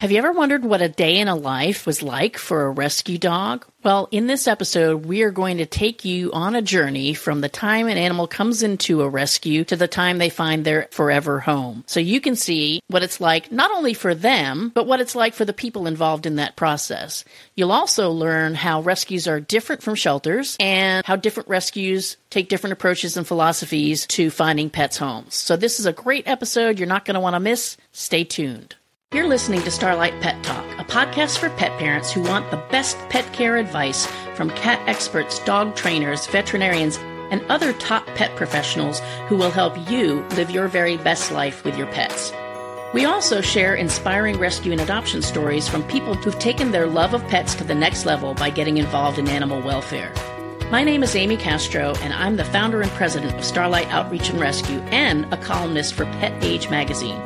Have you ever wondered what a day in a life was like for a rescue dog? Well, in this episode, we are going to take you on a journey from the time an animal comes into a rescue to the time they find their forever home. So you can see what it's like not only for them, but what it's like for the people involved in that process. You'll also learn how rescues are different from shelters and how different rescues take different approaches and philosophies to finding pets homes. So this is a great episode you're not going to want to miss. Stay tuned. You're listening to Starlight Pet Talk, a podcast for pet parents who want the best pet care advice from cat experts, dog trainers, veterinarians, and other top pet professionals who will help you live your very best life with your pets. We also share inspiring rescue and adoption stories from people who've taken their love of pets to the next level by getting involved in animal welfare. My name is Amy Castro, and I'm the founder and president of Starlight Outreach and Rescue and a columnist for Pet Age magazine.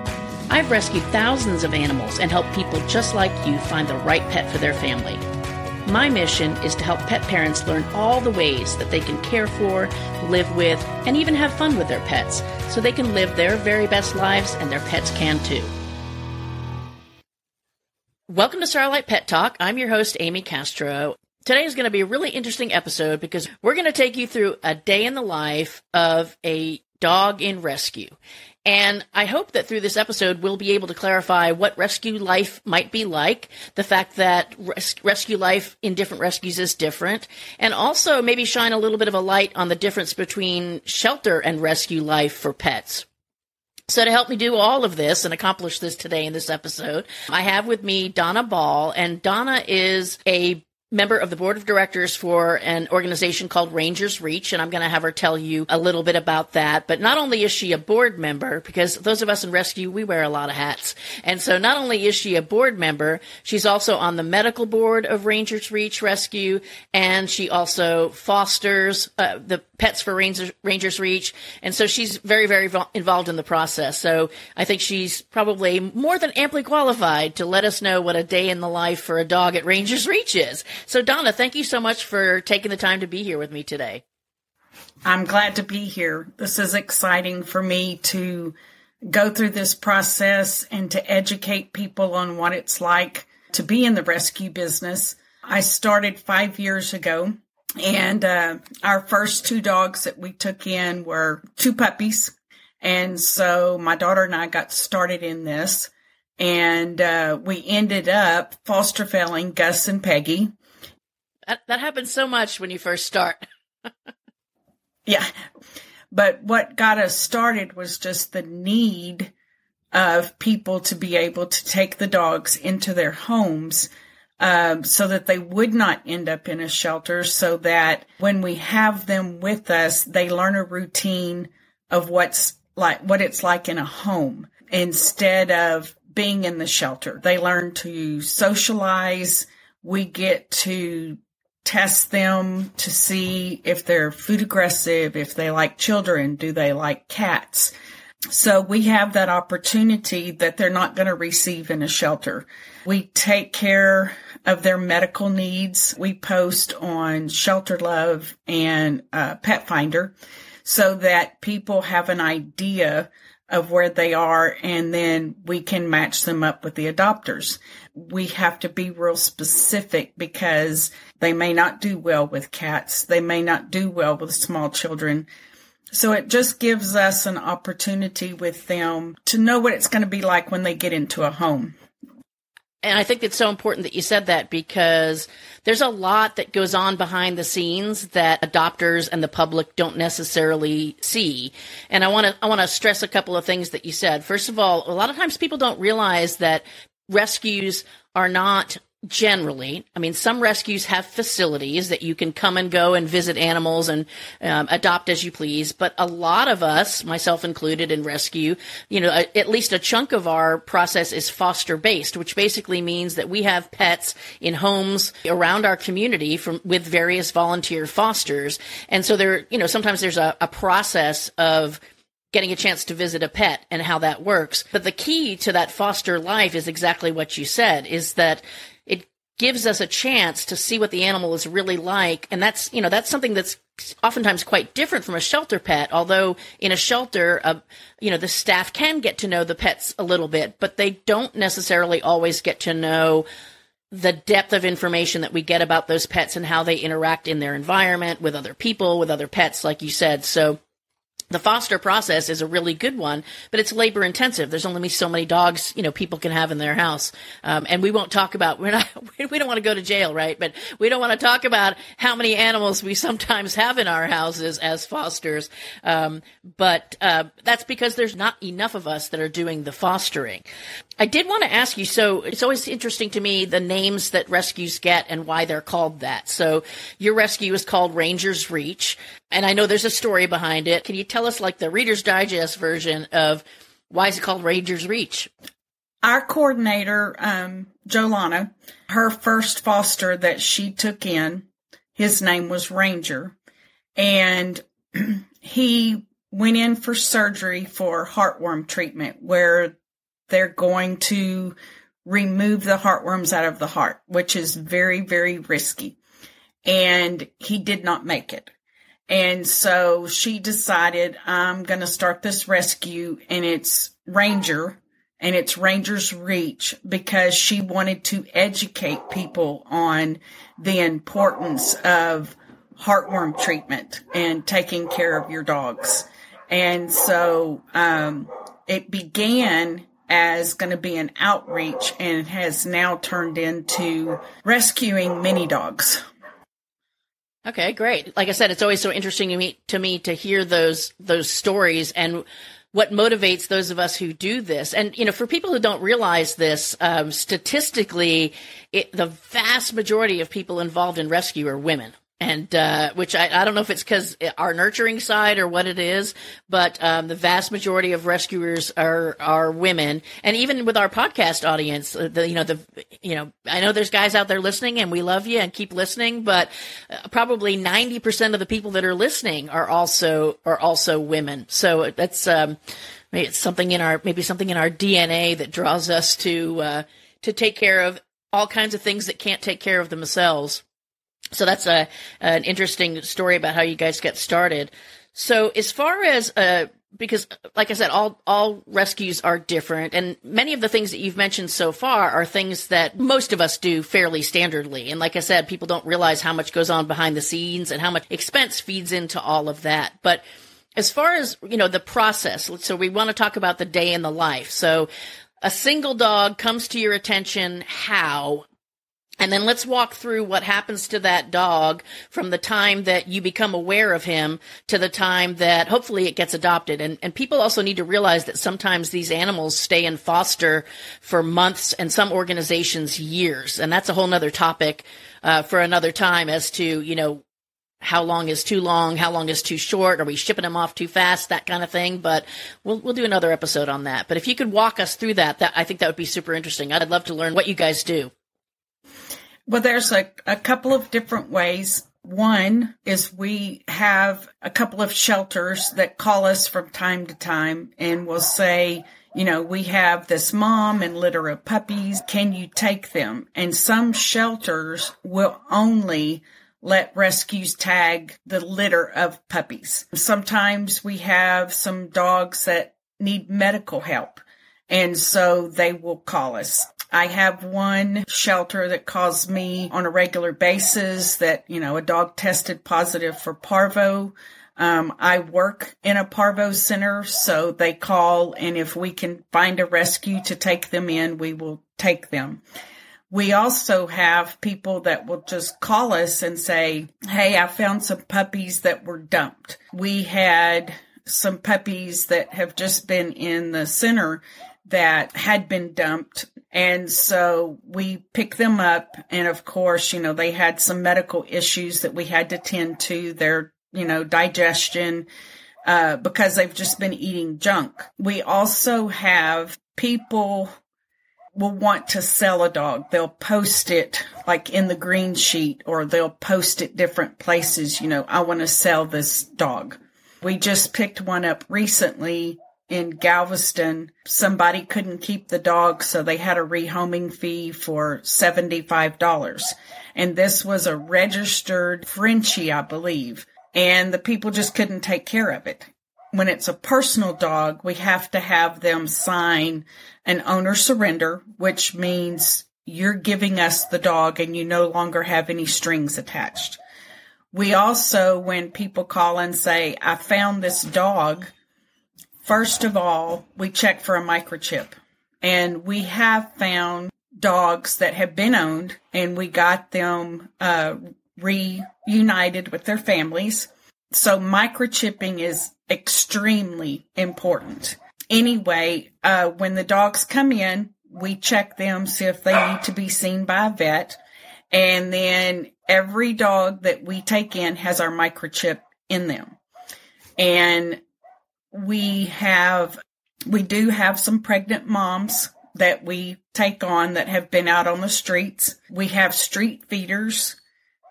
I've rescued thousands of animals and helped people just like you find the right pet for their family. My mission is to help pet parents learn all the ways that they can care for, live with, and even have fun with their pets so they can live their very best lives and their pets can too. Welcome to Starlight Pet Talk. I'm your host, Amy Castro. Today is going to be a really interesting episode because we're going to take you through a day in the life of a dog in rescue. And I hope that through this episode, we'll be able to clarify what rescue life might be like, the fact that res- rescue life in different rescues is different, and also maybe shine a little bit of a light on the difference between shelter and rescue life for pets. So to help me do all of this and accomplish this today in this episode, I have with me Donna Ball, and Donna is a member of the board of directors for an organization called Rangers Reach, and I'm going to have her tell you a little bit about that. But not only is she a board member, because those of us in rescue, we wear a lot of hats. And so not only is she a board member, she's also on the medical board of Rangers Reach Rescue, and she also fosters uh, the Pets for Rangers, Rangers Reach. And so she's very, very involved in the process. So I think she's probably more than amply qualified to let us know what a day in the life for a dog at Rangers Reach is. So, Donna, thank you so much for taking the time to be here with me today. I'm glad to be here. This is exciting for me to go through this process and to educate people on what it's like to be in the rescue business. I started five years ago, and uh, our first two dogs that we took in were two puppies. And so my daughter and I got started in this, and uh, we ended up foster failing Gus and Peggy. That, that happens so much when you first start. yeah. But what got us started was just the need of people to be able to take the dogs into their homes um, so that they would not end up in a shelter, so that when we have them with us, they learn a routine of what's like what it's like in a home instead of being in the shelter. They learn to socialize. We get to test them to see if they're food aggressive, if they like children, do they like cats. So we have that opportunity that they're not going to receive in a shelter. We take care of their medical needs. We post on Shelterluv and uh, Pet Finder so that people have an idea of where they are and then we can match them up with the adopters. We have to be real specific because they may not do well with cats. They may not do well with small children. So it just gives us an opportunity with them to know what it's going to be like when they get into a home. And I think it's so important that you said that because there's a lot that goes on behind the scenes that adopters and the public don't necessarily see. And I want to I want to stress a couple of things that you said. First of all, a lot of times people don't realize that rescues are not generally i mean some rescues have facilities that you can come and go and visit animals and um, adopt as you please but a lot of us myself included in rescue you know a, at least a chunk of our process is foster based which basically means that we have pets in homes around our community from with various volunteer fosters and so there you know sometimes there's a, a process of getting a chance to visit a pet and how that works. But the key to that foster life is exactly what you said, is that gives us a chance to see what the animal is really like. And that's, you know, that's something that's oftentimes quite different from a shelter pet. Although in a shelter, uh, you know, the staff can get to know the pets a little bit, but they don't necessarily always get to know the depth of information that we get about those pets and how they interact in their environment with other people, with other pets, like you said. So the foster process is a really good one, but it's labor intensive. There's only so many dogs, you know, people can have in their house. Um, and we won't talk about, we're not, we don't want to go to jail, right? But we don't want to talk about how many animals we sometimes have in our houses as fosters. Um, but, uh, that's because there's not enough of us that are doing the fostering. I did want to ask you, so it's always interesting to me the names that rescues get and why they're called that. So your rescue is called Ranger's Reach. And I know there's a story behind it. Can you tell us like the Reader's Digest version of why is it called Ranger's Reach? Our coordinator, um, Jolana, her first foster that she took in, his name was Ranger. And he went in for surgery for heartworm treatment where they're going to remove the heartworms out of the heart, which is very, very risky. And he did not make it. And so she decided, I'm going to start this rescue and it's Ranger and it's Ranger's Reach because she wanted to educate people on the importance of heartworm treatment and taking care of your dogs. And so, um, it began as going to be an outreach and has now turned into rescuing many dogs. Okay, great. Like I said, it's always so interesting to me to me to hear those those stories and what motivates those of us who do this. And you know, for people who don't realize this, um, statistically, it, the vast majority of people involved in rescue are women and uh, which I, I, don't know if it's because our nurturing side or what it is, but um, the vast majority of rescuers are are women, and even with our podcast audience, uh, the you know the you know I know there's guys out there listening, and we love you and keep listening, but uh, probably ninety percent of the people that are listening are also are also women. So that's um, maybe it's something in our maybe something in our DNA that draws us to uh, to take care of all kinds of things that can't take care of themselves. So that's a an interesting story about how you guys get started. So as far as uh, because like I said, all all rescues are different, and many of the things that you've mentioned so far are things that most of us do fairly standardly. And like I said, people don't realize how much goes on behind the scenes and how much expense feeds into all of that. But as far as you know, the process. So we want to talk about the day in the life. So a single dog comes to your attention. How? And then let's walk through what happens to that dog from the time that you become aware of him to the time that hopefully it gets adopted. And, and people also need to realize that sometimes these animals stay in foster for months and some organizations years. And that's a whole nother topic, uh, for another time as to, you know, how long is too long? How long is too short? Are we shipping them off too fast? That kind of thing. But we'll, we'll do another episode on that. But if you could walk us through that, that, I think that would be super interesting. I'd love to learn what you guys do. Well, there's a, a couple of different ways. One is we have a couple of shelters that call us from time to time and will say, you know, we have this mom and litter of puppies. Can you take them? And some shelters will only let rescues tag the litter of puppies. Sometimes we have some dogs that need medical help. And so they will call us. I have one shelter that calls me on a regular basis that, you know, a dog tested positive for parvo. Um, I work in a parvo center, so they call and if we can find a rescue to take them in, we will take them. We also have people that will just call us and say, Hey, I found some puppies that were dumped. We had some puppies that have just been in the center that had been dumped. And so we picked them up. And of course, you know, they had some medical issues that we had to tend to their, you know, digestion, uh, because they've just been eating junk. We also have people will want to sell a dog. They'll post it like in the green sheet or they'll post it different places. You know, I want to sell this dog. We just picked one up recently in Galveston, somebody couldn't keep the dog, so they had a rehoming fee for $75. And this was a registered Frenchie, I believe. and the people just couldn't take care of it. When it's a personal dog, we have to have them sign an owner surrender, which means you're giving us the dog and you no longer have any strings attached. We also, when people call and say, I found this dog, first of all, we check for a microchip. And we have found dogs that have been owned and we got them uh, reunited with their families. So microchipping is extremely important. Anyway, uh, when the dogs come in, we check them, see if they need to be seen by a vet. And then every dog that we take in has our microchip in them. And we have, we do have some pregnant moms that we take on that have been out on the streets. We have street feeders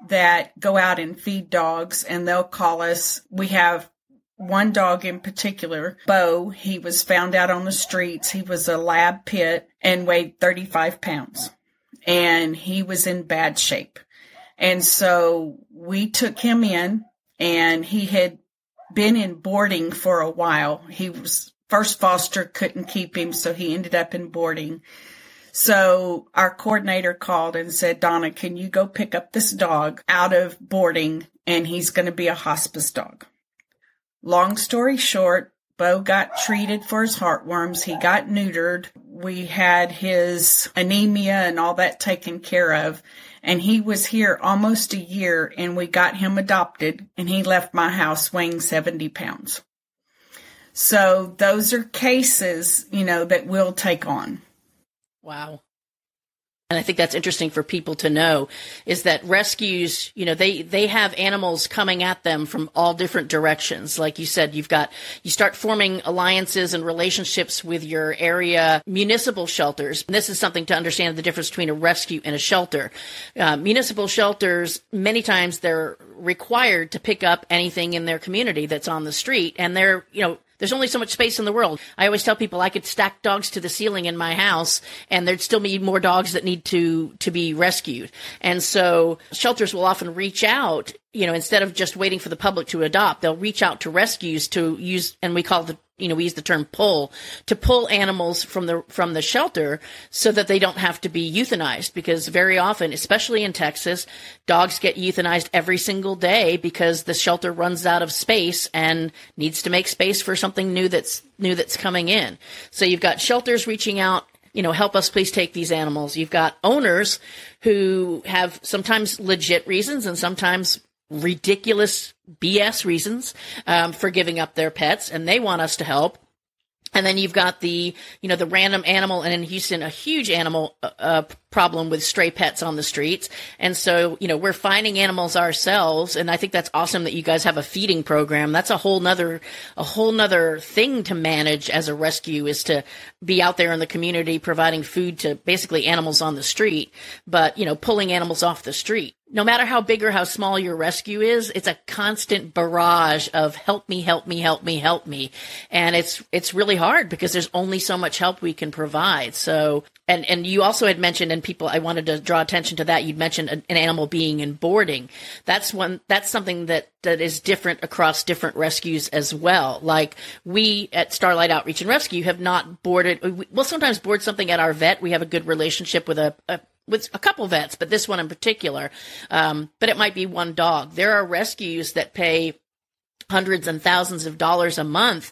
that go out and feed dogs and they'll call us. We have one dog in particular, Beau, he was found out on the streets. He was a lab pit and weighed 35 pounds and he was in bad shape. And so we took him in and he had been in boarding for a while. He was first foster couldn't keep him. So he ended up in boarding. So our coordinator called and said, Donna, can you go pick up this dog out of boarding and he's going to be a hospice dog. Long story short, Beau got treated for his heartworms. He got neutered. We had his anemia and all that taken care of. And he was here almost a year and we got him adopted and he left my house weighing 70 pounds. So those are cases, you know, that we'll take on. Wow and I think that's interesting for people to know is that rescues, you know, they, they have animals coming at them from all different directions. Like you said, you've got, you start forming alliances and relationships with your area municipal shelters. And this is something to understand the difference between a rescue and a shelter. Uh, municipal shelters, many times they're required to pick up anything in their community that's on the street and they're, you know, there's only so much space in the world. I always tell people I could stack dogs to the ceiling in my house and there'd still be more dogs that need to, to be rescued. And so shelters will often reach out, you know, instead of just waiting for the public to adopt, they'll reach out to rescues to use, and we call the you know, we use the term pull to pull animals from the from the shelter so that they don't have to be euthanized because very often, especially in Texas, dogs get euthanized every single day because the shelter runs out of space and needs to make space for something new that's new that's coming in. So you've got shelters reaching out you know, help us please take these animals. You've got owners who have sometimes legit reasons and sometimes ridiculous BS reasons um, for giving up their pets, and they want us to help. And then you've got the, you know, the random animal, and in Houston, a huge animal uh, uh, problem with stray pets on the streets. And so, you know, we're finding animals ourselves. And I think that's awesome that you guys have a feeding program. That's a whole nother, a whole nother thing to manage as a rescue is to be out there in the community providing food to basically animals on the street, but, you know, pulling animals off the street no matter how big or how small your rescue is, it's a constant barrage of help me, help me, help me, help me. And it's, it's really hard because there's only so much help we can provide. So, and, and you also had mentioned, and people, I wanted to draw attention to that. You'd mentioned an, an animal being in boarding. That's one, that's something that, that is different across different rescues as well. Like we at Starlight Outreach and Rescue have not boarded, we'll sometimes board something at our vet. We have a good relationship with a, a with a couple vets, but this one in particular. Um, but it might be one dog. There are rescues that pay hundreds and thousands of dollars a month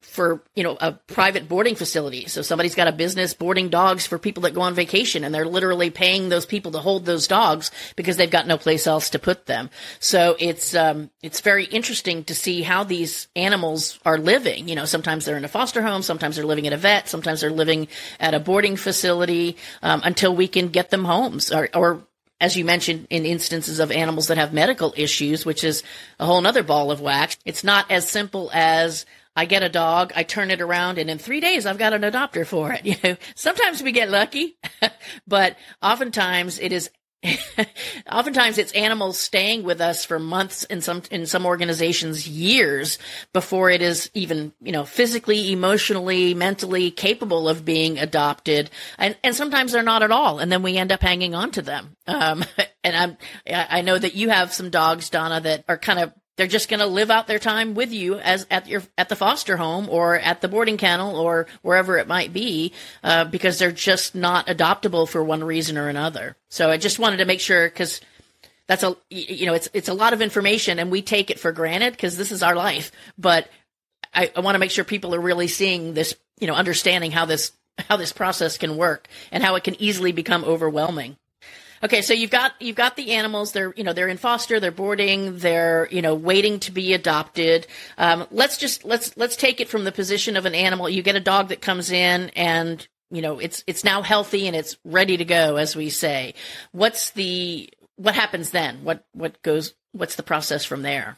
for you know a private boarding facility. So somebody's got a business boarding dogs for people that go on vacation and they're literally paying those people to hold those dogs because they've got no place else to put them. So it's um it's very interesting to see how these animals are living. You know sometimes they're in a foster home sometimes they're living at a vet sometimes they're living at a boarding facility um, until we can get them homes. Or, or as you mentioned, in instances of animals that have medical issues, which is a whole other ball of wax. It's not as simple as I get a dog, I turn it around, and in three days I've got an adopter for it. You know, sometimes we get lucky, but oftentimes it is. oftentimes it's animals staying with us for months in some in some organizations years before it is even you know physically emotionally mentally capable of being adopted and and sometimes they're not at all and then we end up hanging on to them um, and i'm i know that you have some dogs donna that are kind of they're just going to live out their time with you as at your at the foster home or at the boarding kennel or wherever it might be uh, because they're just not adoptable for one reason or another. So I just wanted to make sure because that's a you know it's it's a lot of information and we take it for granted because this is our life, but I, I want to make sure people are really seeing this, you know, understanding how this how this process can work and how it can easily become overwhelming. Okay, so you've got you've got the animals. They're you know they're in foster. They're boarding. They're you know waiting to be adopted. Um, let's just let's let's take it from the position of an animal. You get a dog that comes in and you know it's it's now healthy and it's ready to go, as we say. What's the what happens then? What what goes? What's the process from there?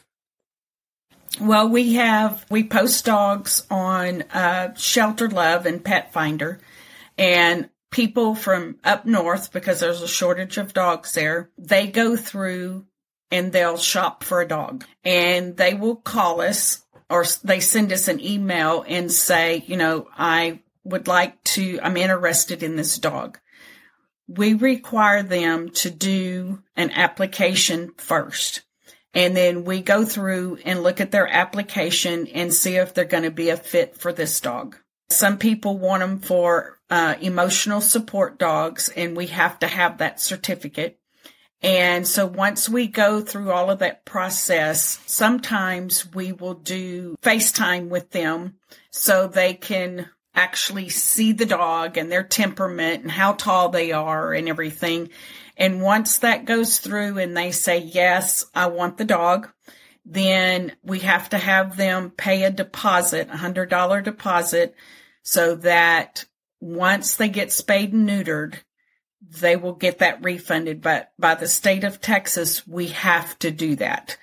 Well, we have we post dogs on uh, Shelterluv and Pet Finder, and people from up north, because there's a shortage of dogs there, they go through and they'll shop for a dog and they will call us or they send us an email and say, you know, I would like to, I'm interested in this dog. We require them to do an application first. And then we go through and look at their application and see if they're going to be a fit for this dog. Some people want them for uh, emotional support dogs, and we have to have that certificate. And so once we go through all of that process, sometimes we will do FaceTime with them so they can actually see the dog and their temperament and how tall they are and everything. And once that goes through and they say, yes, I want the dog, then we have to have them pay a deposit, a hundred dollar deposit so that once they get spayed and neutered, they will get that refunded. But by the state of Texas, we have to do that.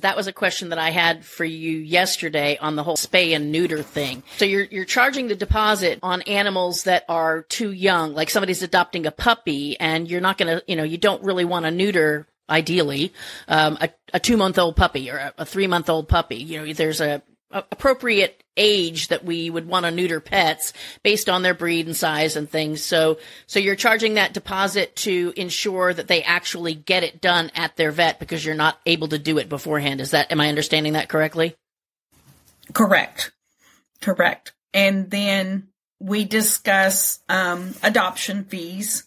That was a question that I had for you yesterday on the whole spay and neuter thing. So you're you're charging the deposit on animals that are too young, like somebody's adopting a puppy, and you're not going to, you know, you don't really want to neuter ideally um, a, a two month old puppy or a, a three month old puppy. You know, there's a appropriate age that we would want to neuter pets based on their breed and size and things. So, so you're charging that deposit to ensure that they actually get it done at their vet because you're not able to do it beforehand. Is that, am I understanding that correctly? Correct. Correct. And then we discuss, um, adoption fees.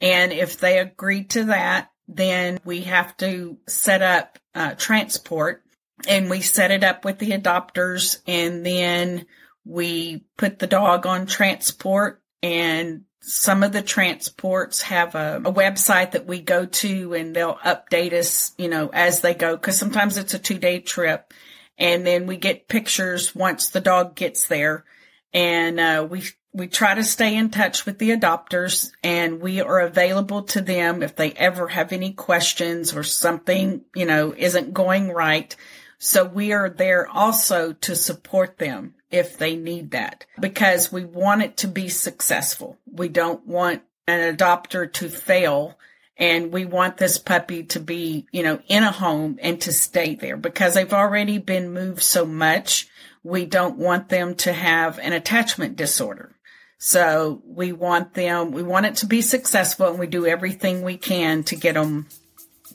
And if they agree to that, then we have to set up, uh, transport. And we set it up with the adopters and then we put the dog on transport. And some of the transports have a, a, website that we go to and they'll update us, you know, as they go. Cause sometimes it's a two day trip. And then we get pictures once the dog gets there. And, uh, we, we try to stay in touch with the adopters and we are available to them if they ever have any questions or something, you know, isn't going right so we are there also to support them if they need that because we want it to be successful. We don't want an adopter to fail and we want this puppy to be, you know, in a home and to stay there because they've already been moved so much. We don't want them to have an attachment disorder. So we want them, we want it to be successful and we do everything we can to get them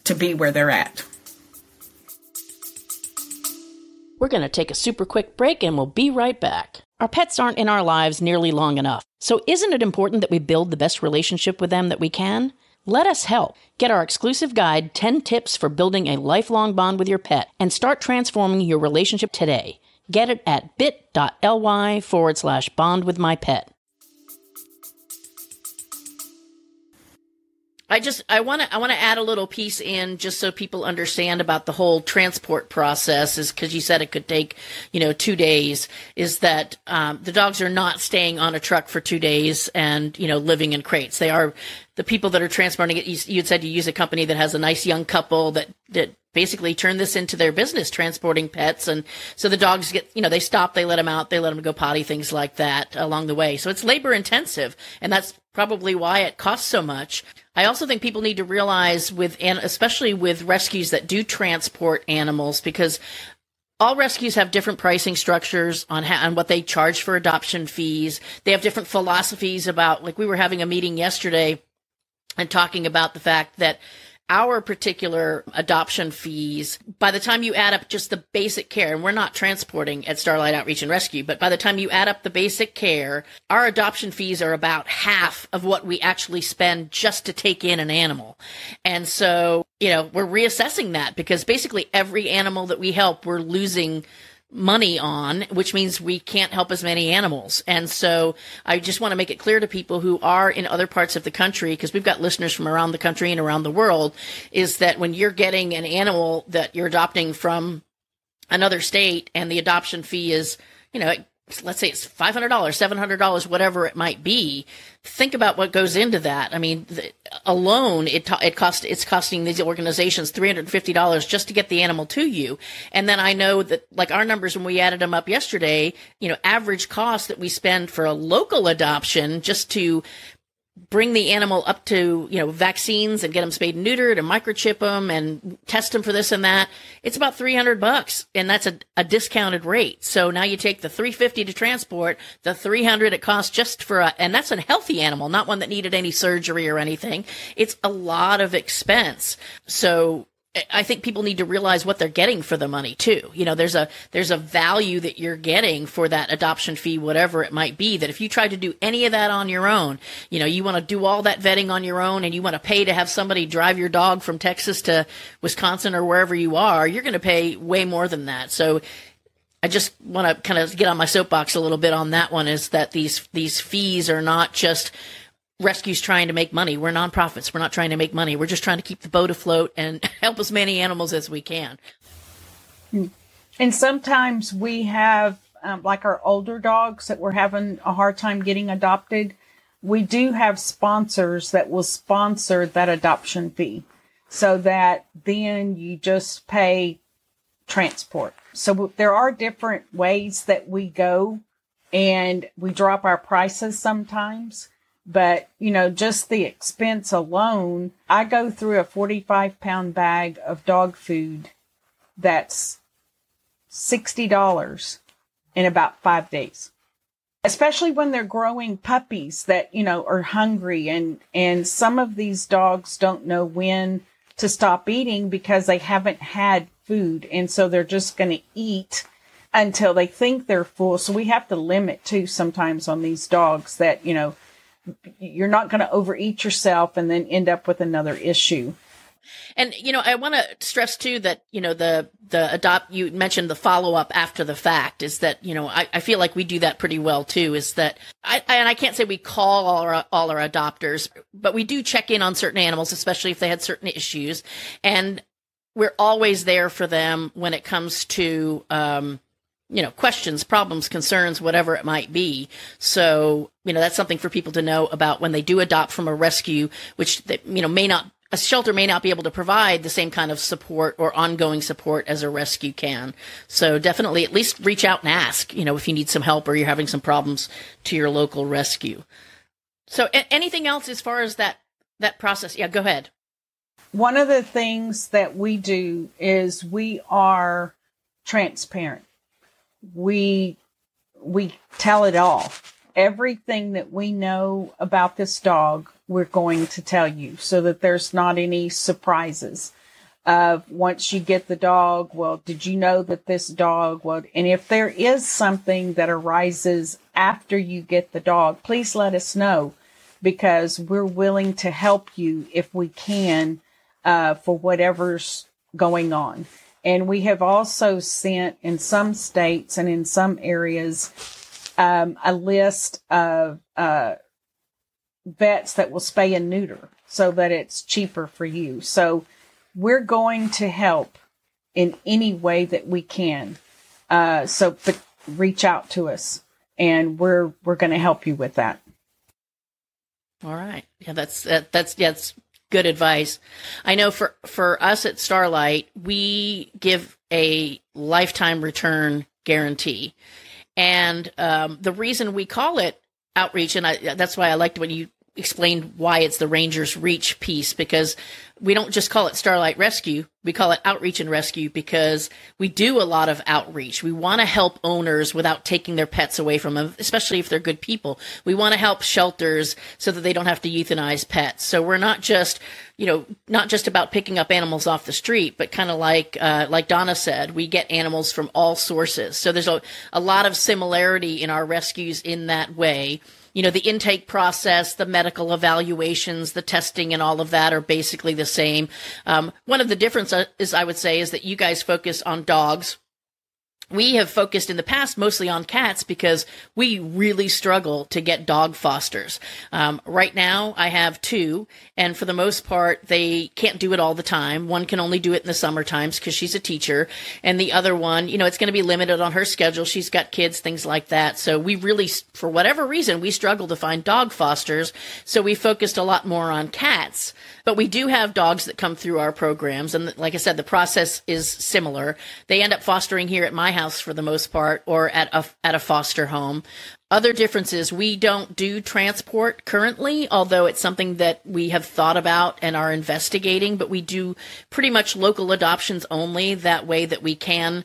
to be where they're at. We're going to take a super quick break and we'll be right back. Our pets aren't in our lives nearly long enough, so isn't it important that we build the best relationship with them that we can? Let us help. Get our exclusive guide, 10 Tips for Building a Lifelong Bond with Your Pet, and start transforming your relationship today. Get it at bit.ly forward slash bond with my pet. I just I want to I want to add a little piece in just so people understand about the whole transport process is because you said it could take you know two days is that um, the dogs are not staying on a truck for two days and you know living in crates. They are the people that are transporting it you, you said you use a company that has a nice young couple that that basically turn this into their business transporting pets. And so the dogs get you know they stop they let them out they let them go potty things like that along the way. So it's labor intensive and that's probably why it costs so much. I also think people need to realize with, and especially with rescues that do transport animals, because all rescues have different pricing structures on on what they charge for adoption fees. They have different philosophies about, like we were having a meeting yesterday and talking about the fact that our particular adoption fees, by the time you add up just the basic care, and we're not transporting at Starlight Outreach and Rescue, but by the time you add up the basic care, our adoption fees are about half of what we actually spend just to take in an animal. And so, you know, we're reassessing that because basically every animal that we help, we're losing money on, which means we can't help as many animals. And so I just want to make it clear to people who are in other parts of the country, because we've got listeners from around the country and around the world, is that when you're getting an animal that you're adopting from another state and the adoption fee is, you know, let's say it's $500, $700, whatever it might be, think about what goes into that. I mean, the, alone, it, it cost, it's costing these organizations $350 just to get the animal to you. And then I know that, like our numbers when we added them up yesterday, you know, average cost that we spend for a local adoption just to bring the animal up to you know vaccines and get them spayed and neutered and microchip them and test them for this and that it's about 300 bucks and that's a, a discounted rate. So now you take the 350 to transport the 300 it costs just for a and that's a healthy animal not one that needed any surgery or anything. It's a lot of expense. So I think people need to realize what they're getting for the money too. You know, there's a there's a value that you're getting for that adoption fee, whatever it might be. That if you try to do any of that on your own, you know, you want to do all that vetting on your own, and you want to pay to have somebody drive your dog from Texas to Wisconsin or wherever you are, you're going to pay way more than that. So I just want to kind of get on my soapbox a little bit on that one is that these these fees are not just rescue's trying to make money. We're nonprofits. We're not trying to make money. We're just trying to keep the boat afloat and help as many animals as we can. And sometimes we have, um, like our older dogs that we're having a hard time getting adopted. We do have sponsors that will sponsor that adoption fee so that then you just pay transport. So there are different ways that we go and we drop our prices sometimes. But, you know, just the expense alone, I go through a 45 pound bag of dog food that's $60 in about five days. Especially when they're growing puppies that, you know, are hungry and, and some of these dogs don't know when to stop eating because they haven't had food. And so they're just going to eat until they think they're full. So we have to limit too sometimes on these dogs that, you know, you're not going to overeat yourself and then end up with another issue. And you know, I want to stress too that you know the the adopt. You mentioned the follow up after the fact is that you know I, I feel like we do that pretty well too. Is that I and I can't say we call all our all our adopters, but we do check in on certain animals, especially if they had certain issues, and we're always there for them when it comes to um, you know, questions, problems, concerns, whatever it might be. So, you know, that's something for people to know about when they do adopt from a rescue, which, they, you know, may not, a shelter may not be able to provide the same kind of support or ongoing support as a rescue can. So definitely at least reach out and ask, you know, if you need some help or you're having some problems to your local rescue. So a- anything else as far as that, that process? Yeah, go ahead. One of the things that we do is we are transparent we we tell it all. Everything that we know about this dog, we're going to tell you so that there's not any surprises. Uh, once you get the dog, well, did you know that this dog would? And if there is something that arises after you get the dog, please let us know because we're willing to help you if we can uh, for whatever's going on. And we have also sent in some states and in some areas um, a list of uh, vets that will spay and neuter so that it's cheaper for you. So we're going to help in any way that we can. Uh, so reach out to us and we're we're going to help you with that. All right. Yeah, that's that, that's yeah, that's good advice. I know for for us at Starlight, we give a lifetime return guarantee, and um, the reason we call it outreach, and I, that's why I liked when you explained why it's the Rangers Reach piece because we don't just call it Starlight Rescue, we call it Outreach and Rescue because we do a lot of outreach. We want to help owners without taking their pets away from them, especially if they're good people. We want to help shelters so that they don't have to euthanize pets. So we're not just, you know, not just about picking up animals off the street, but kind of like, uh, like Donna said, we get animals from all sources. So there's a, a lot of similarity in our rescues in that way you know, the intake process, the medical evaluations, the testing, and all of that are basically the same. Um, one of the differences, I would say, is that you guys focus on dogs we have focused in the past mostly on cats because we really struggle to get dog fosters. Um, right now, I have two, and for the most part, they can't do it all the time. One can only do it in the summer times because she's a teacher, and the other one, you know, it's going to be limited on her schedule. She's got kids, things like that. So we really, for whatever reason, we struggle to find dog fosters. So we focused a lot more on cats. But we do have dogs that come through our programs. And like I said, the process is similar. They end up fostering here at my house for the most part or at a, at a foster home. Other differences, we don't do transport currently, although it's something that we have thought about and are investigating, but we do pretty much local adoptions only. That way that we can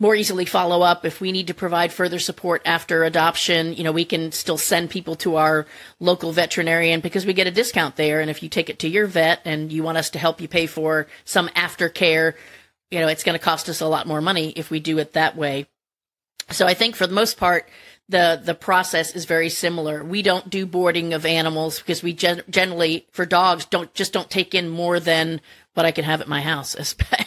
more easily follow up if we need to provide further support after adoption you know we can still send people to our local veterinarian because we get a discount there and if you take it to your vet and you want us to help you pay for some aftercare you know it's going to cost us a lot more money if we do it that way so i think for the most part the the process is very similar. We don't do boarding of animals because we gen- generally for dogs don't just don't take in more than what I can have at my house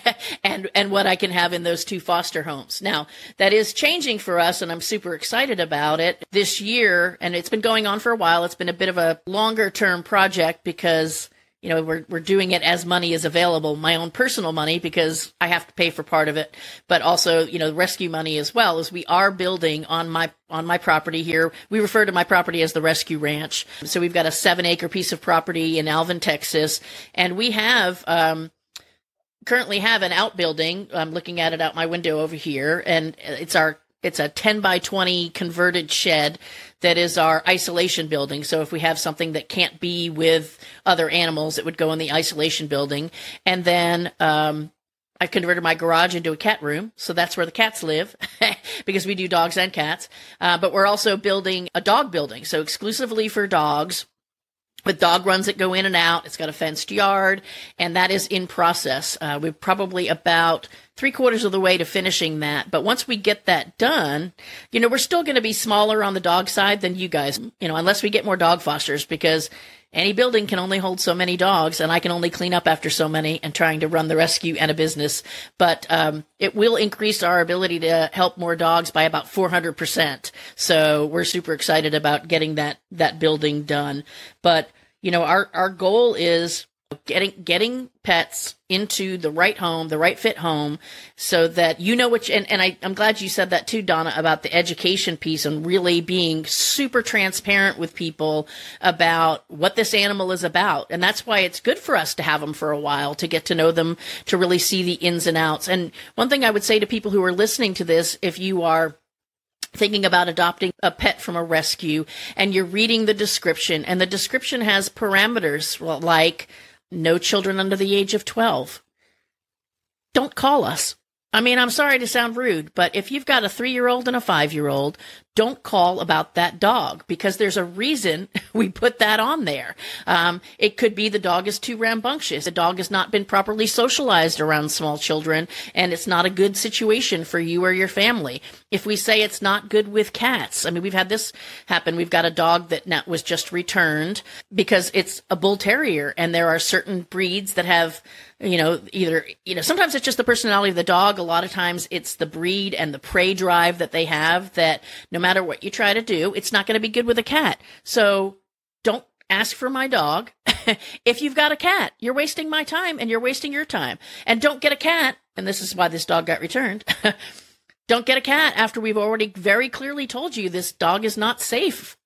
and and what I can have in those two foster homes. Now, that is changing for us and I'm super excited about it. This year and it's been going on for a while. It's been a bit of a longer term project because you know, we're we're doing it as money is available, my own personal money because I have to pay for part of it, but also, you know, rescue money as well as we are building on my on my property here. We refer to my property as the Rescue Ranch. So we've got a 7-acre piece of property in Alvin, Texas, and we have um currently have an outbuilding. I'm looking at it out my window over here and it's our it's a 10 by 20 converted shed that is our isolation building. So if we have something that can't be with other animals, it would go in the isolation building. And then, um, I converted my garage into a cat room, so that's where the cats live because we do dogs and cats. Uh, but we're also building a dog building, so exclusively for dogs with dog runs that go in and out. It's got a fenced yard, and that is in process. Uh, we're probably about three quarters of the way to finishing that. But once we get that done, you know, we're still going to be smaller on the dog side than you guys, you know, unless we get more dog fosters because any building can only hold so many dogs and I can only clean up after so many and trying to run the rescue and a business. But, um, it will increase our ability to help more dogs by about 400%. So we're super excited about getting that, that building done. But, you know, our, our goal is getting getting pets into the right home, the right fit home, so that you know which. And, and I, I'm glad you said that too, Donna, about the education piece and really being super transparent with people about what this animal is about. And that's why it's good for us to have them for a while to get to know them, to really see the ins and outs. And one thing I would say to people who are listening to this, if you are thinking about adopting a pet from a rescue and you're reading the description and the description has parameters like no children under the age of 12. Don't call us. I mean, I'm sorry to sound rude, but if you've got a three year old and a five year old, don't call about that dog because there's a reason we put that on there. Um, it could be the dog is too rambunctious. The dog has not been properly socialized around small children and it's not a good situation for you or your family. If we say it's not good with cats, I mean, we've had this happen. We've got a dog that was just returned because it's a bull terrier and there are certain breeds that have you know, either, you know, sometimes it's just the personality of the dog. A lot of times it's the breed and the prey drive that they have that no matter what you try to do, it's not going to be good with a cat. So don't ask for my dog. if you've got a cat, you're wasting my time and you're wasting your time. And don't get a cat. And this is why this dog got returned. don't get a cat after we've already very clearly told you this dog is not safe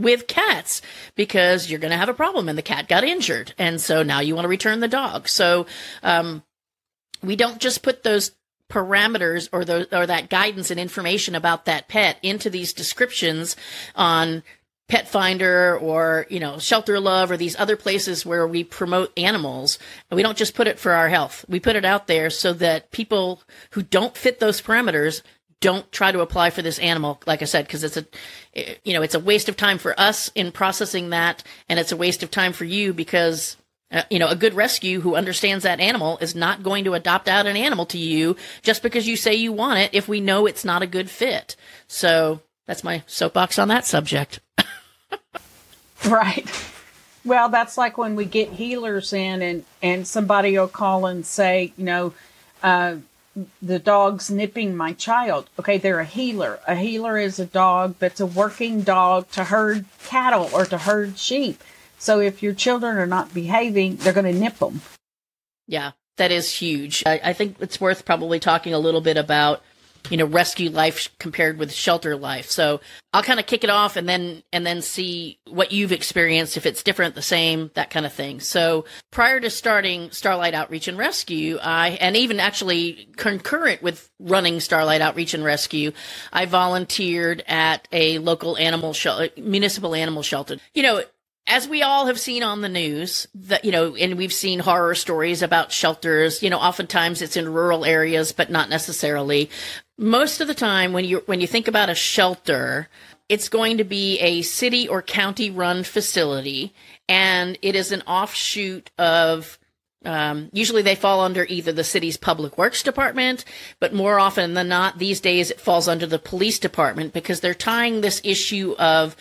with cats because you're going to have a problem and the cat got injured. And so now you want to return the dog. So, um, we don't just put those parameters or the, or that guidance and information about that pet into these descriptions on Pet Finder or, you know, Shelterluv or these other places where we promote animals. And we don't just put it for our health. We put it out there so that people who don't fit those parameters don't try to apply for this animal. Like I said, because it's a, you know, it's a waste of time for us in processing that. And it's a waste of time for you because uh, you know, a good rescue who understands that animal is not going to adopt out an animal to you just because you say you want it if we know it's not a good fit. So that's my soapbox on that subject. right. Well, that's like when we get heelers in and, and somebody will call and say, you know, uh, the dog's nipping my child. Okay, they're a heeler. A heeler is a dog that's a working dog to herd cattle or to herd sheep. So if your children are not behaving, they're going to nip them. Yeah, that is huge. I, I think it's worth probably talking a little bit about you know rescue life compared with shelter life. So i'll kind of kick it off and then and then see what you've experienced if it's different the same that kind of thing. So prior to starting starlight outreach and rescue i and even actually concurrent with running starlight outreach and rescue i volunteered at a local animal shelter municipal animal shelter. You know as we all have seen on the news that you know and we've seen horror stories about shelters you know oftentimes it's in rural areas but not necessarily. Most of the time when you when you think about a shelter it's going to be a city or county run facility and it is an offshoot of um, usually they fall under either the city's public works department, but more often than not, these days it falls under the police department because they're tying this issue of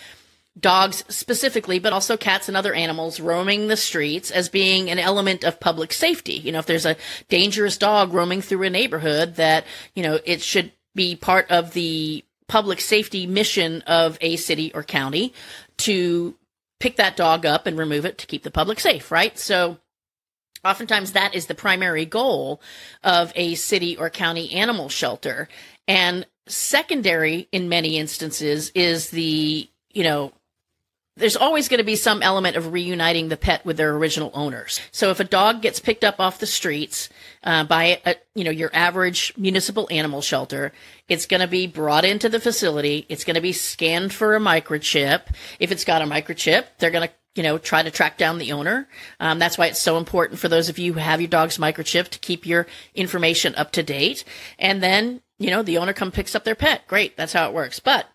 dogs specifically, but also cats and other animals roaming the streets as being an element of public safety. You know, if there's a dangerous dog roaming through a neighborhood that, you know, it should be part of the public safety mission of a city or county to pick that dog up and remove it to keep the public safe, right? So oftentimes that is the primary goal of a city or county animal shelter. And secondary in many instances is the, you know, there's always going to be some element of reuniting the pet with their original owners. So if a dog gets picked up off the streets uh, by a, you know your average municipal animal shelter, it's going to be brought into the facility. It's going to be scanned for a microchip. If it's got a microchip, they're going to you know try to track down the owner. Um, that's why it's so important for those of you who have your dog's microchip to keep your information up to date. And then you know the owner come picks up their pet. Great, that's how it works. But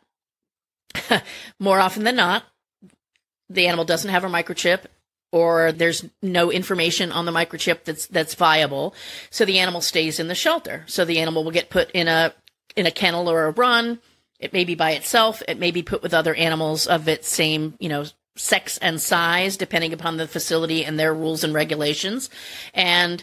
more often than not, the animal doesn't have a microchip or there's no information on the microchip that's that's viable so the animal stays in the shelter. So the animal will get put in a in a kennel or a run. It may be by itself. It may be put with other animals of its same you know sex and size depending upon the facility and their rules and regulations. And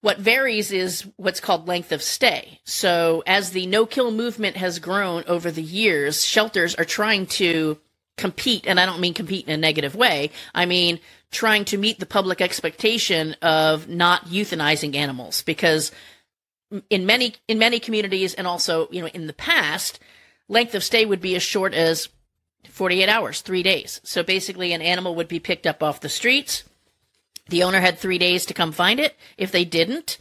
what varies is what's called length of stay. So as the no kill movement has grown over the years, shelters are trying to compete, and I don't mean compete in a negative way. I mean trying to meet the public expectation of not euthanizing animals because in many in many communities and also you know in the past length of stay would be as short as 48 hours 3 days. So basically an animal would be picked up off the streets. The owner had 3 days to come find it. If they didn't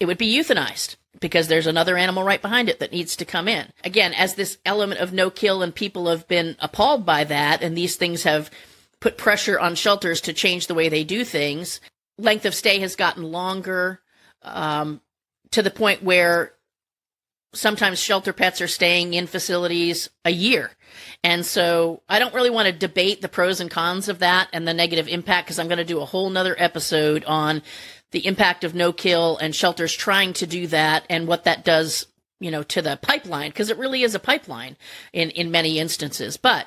it would be euthanized because there's another animal right behind it that needs to come in. Again, as this element of no kill and people have been appalled by that and these things have put pressure on shelters to change the way they do things, length of stay has gotten longer um, to the point where sometimes shelter pets are staying in facilities a year. And so I don't really want to debate the pros and cons of that and the negative impact because I'm going to do a whole nother episode on the impact of no kill and shelters trying to do that and what that does, you know, to the pipeline, because it really is a pipeline in, in many instances. But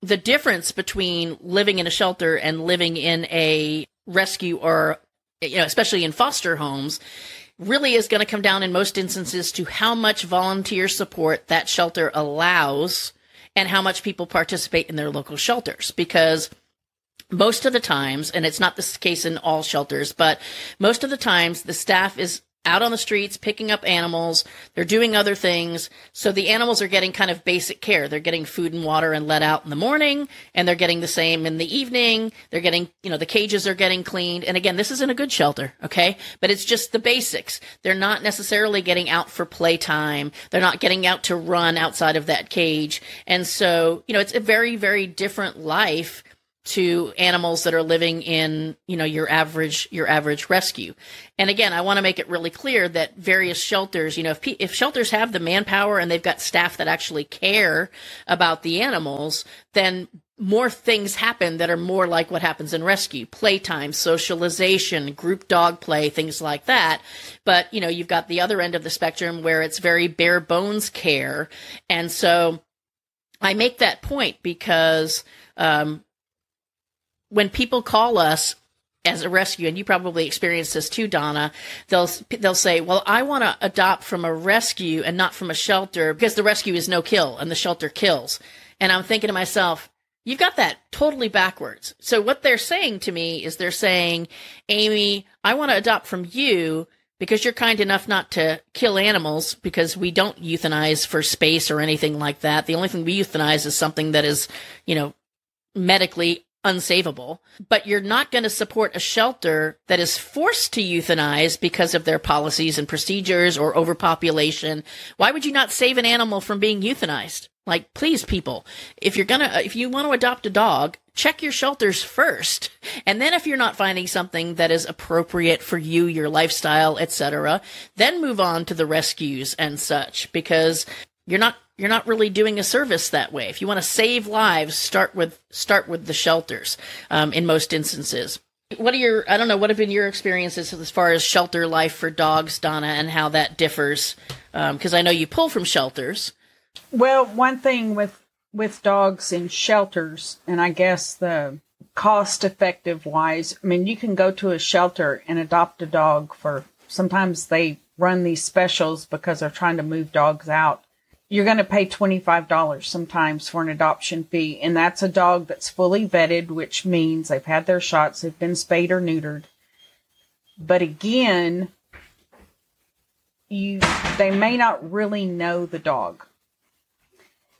the difference between living in a shelter and living in a rescue or, you know, especially in foster homes, really is going to come down in most instances to how much volunteer support that shelter allows and how much people participate in their local shelters. Because most of the times, and it's not the case in all shelters, but most of the times the staff is out on the streets picking up animals. They're doing other things. So the animals are getting kind of basic care. They're getting food and water and let out in the morning, and they're getting the same in the evening. They're getting, you know, the cages are getting cleaned. And again, this isn't a good shelter, okay? But it's just the basics. They're not necessarily getting out for playtime. They're not getting out to run outside of that cage. And so, you know, it's a very, very different life to animals that are living in you know your average your average rescue. And again i want to make it really clear that various shelters you know if if shelters have the manpower and they've got staff that actually care about the animals then more things happen that are more like what happens in rescue. Playtime socialization group dog play things like that. But you know you've got the other end of the spectrum where it's very bare bones care. And so i make that point because um, when people call us as a rescue, and you probably experienced this too, Donna, they'll they'll say, "Well, I want to adopt from a rescue and not from a shelter because the rescue is no kill and the shelter kills." And I'm thinking to myself, "You've got that totally backwards." So what they're saying to me is they're saying, "Amy, I want to adopt from you." Because you're kind enough not to kill animals because we don't euthanize for space or anything like that. The only thing we euthanize is something that is, you know, medically unsavable, but you're not going to support a shelter that is forced to euthanize because of their policies and procedures or overpopulation. Why would you not save an animal from being euthanized? Like, please, people, if you're gonna, if you want to adopt a dog, check your shelters first. And then if you're not finding something that is appropriate for you, your lifestyle, etc., then move on to the rescues and such because you're not you're not really doing a service that way. If you want to save lives, start with start with the shelters. Um, in most instances, what are your I don't know what have been your experiences as far as shelter life for dogs, Donna, and how that differs? Because um, I know you pull from shelters. Well, one thing with with dogs in shelters, and I guess the cost effective wise, I mean, you can go to a shelter and adopt a dog for sometimes they run these specials because they're trying to move dogs out you're going to pay $25 sometimes for an adoption fee. And that's a dog that's fully vetted, which means they've had their shots, they've been spayed or neutered. But again, you, they may not really know the dog.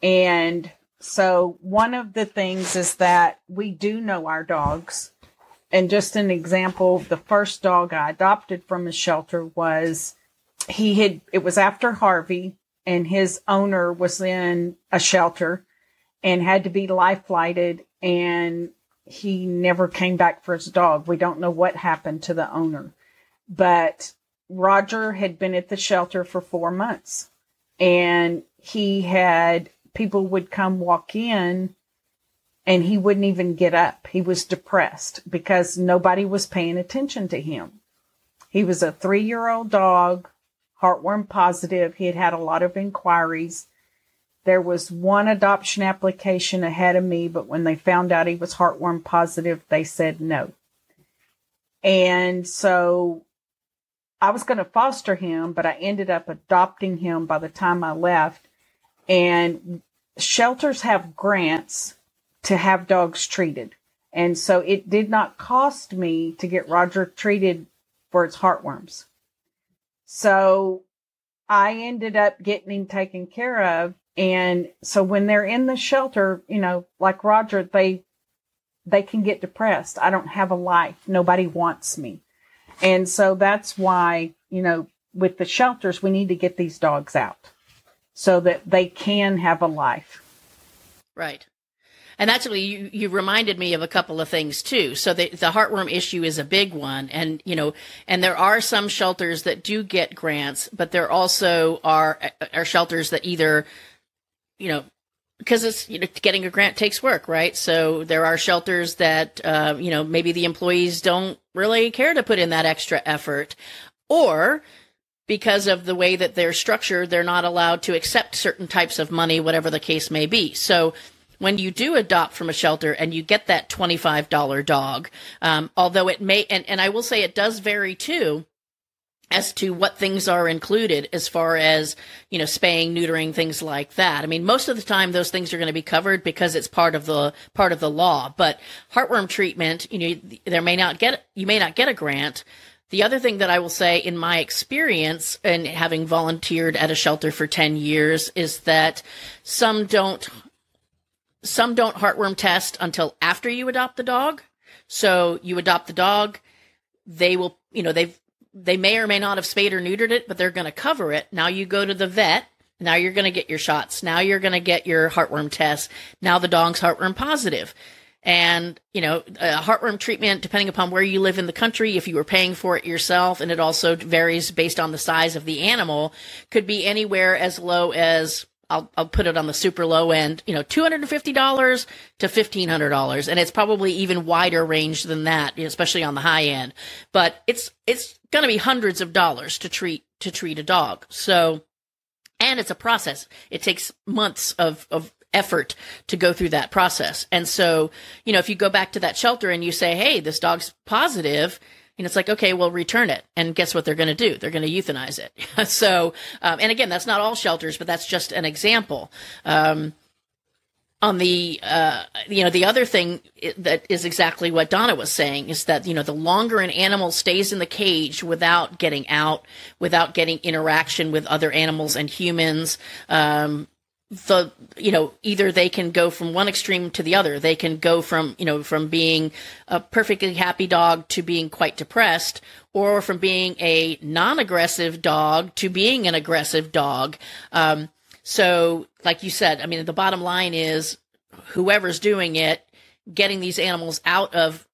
And so one of the things is that we do know our dogs. And just an example, the first dog I adopted from a shelter was he had, it was after Harvey and his owner was in a shelter and had to be life flighted and he never came back for his dog. We don't know what happened to the owner. But Roger had been at the shelter for four months and he had people would come walk in and he wouldn't even get up. He was depressed because nobody was paying attention to him. He was a three year old dog heartworm positive. He had had a lot of inquiries. There was one adoption application ahead of me, but when they found out he was heartworm positive, they said no. And so I was going to foster him, but I ended up adopting him by the time I left. And shelters have grants to have dogs treated. And so it did not cost me to get Roger treated for its heartworms. So I ended up getting him taken care of. And so when they're in the shelter, you know, like Roger, they they can get depressed. I don't have a life. Nobody wants me. And so that's why, you know, with the shelters, we need to get these dogs out so that they can have a life. Right. And actually, you, you reminded me of a couple of things too. So the, the heartworm issue is a big one. And, you know, and there are some shelters that do get grants, but there also are, are shelters that either, you know, because it's you know getting a grant takes work, right? So there are shelters that uh, you know maybe the employees don't really care to put in that extra effort, or because of the way that they're structured, they're not allowed to accept certain types of money, whatever the case may be. So when you do adopt from a shelter and you get that $25 dog, um, although it may, and, and I will say it does vary too as to what things are included as far as, you know, spaying, neutering, things like that. I mean, most of the time those things are going to be covered because it's part of the, part of the law. But heartworm treatment, you know, there may not get, you may not get a grant, The other thing that I will say in my experience and having volunteered at a shelter for 10 years is that some don't some don't heartworm test until after you adopt the dog. So you adopt the dog, they will, you know, they've they may or may not have spayed or neutered it, but they're going to cover it. Now you go to the vet. Now you're going to get your shots. Now you're going to get your heartworm test. Now the dog's heartworm positive. And, you know, a heartworm treatment, depending upon where you live in the country, if you were paying for it yourself, and it also varies based on the size of the animal, could be anywhere as low as I'll, I'll put it on the super low end, you know, $250 to $1,500. And it's probably even wider range than that, especially on the high end. But it's, it's going to be hundreds of dollars to treat, to treat a dog. So, and it's a process. It takes months of, of effort to go through that process. And so, you know, if you go back to that shelter and you say, Hey, this dog's positive, and it's like, okay, well, return it. And guess what they're going to do? They're going to euthanize it. so, um, and again, that's not all shelters, but that's just an example. Um, on the, uh, you know, the other thing that is exactly what Donna was saying is that, you know, the longer an animal stays in the cage without getting out, without getting interaction with other animals and humans, um, the you know either they can go from one extreme to the other. They can go from you know from being a perfectly happy dog to being quite depressed or from being a non-aggressive dog to being an aggressive dog. Um, so like you said i mean the bottom line is whoever's doing it getting these animals out of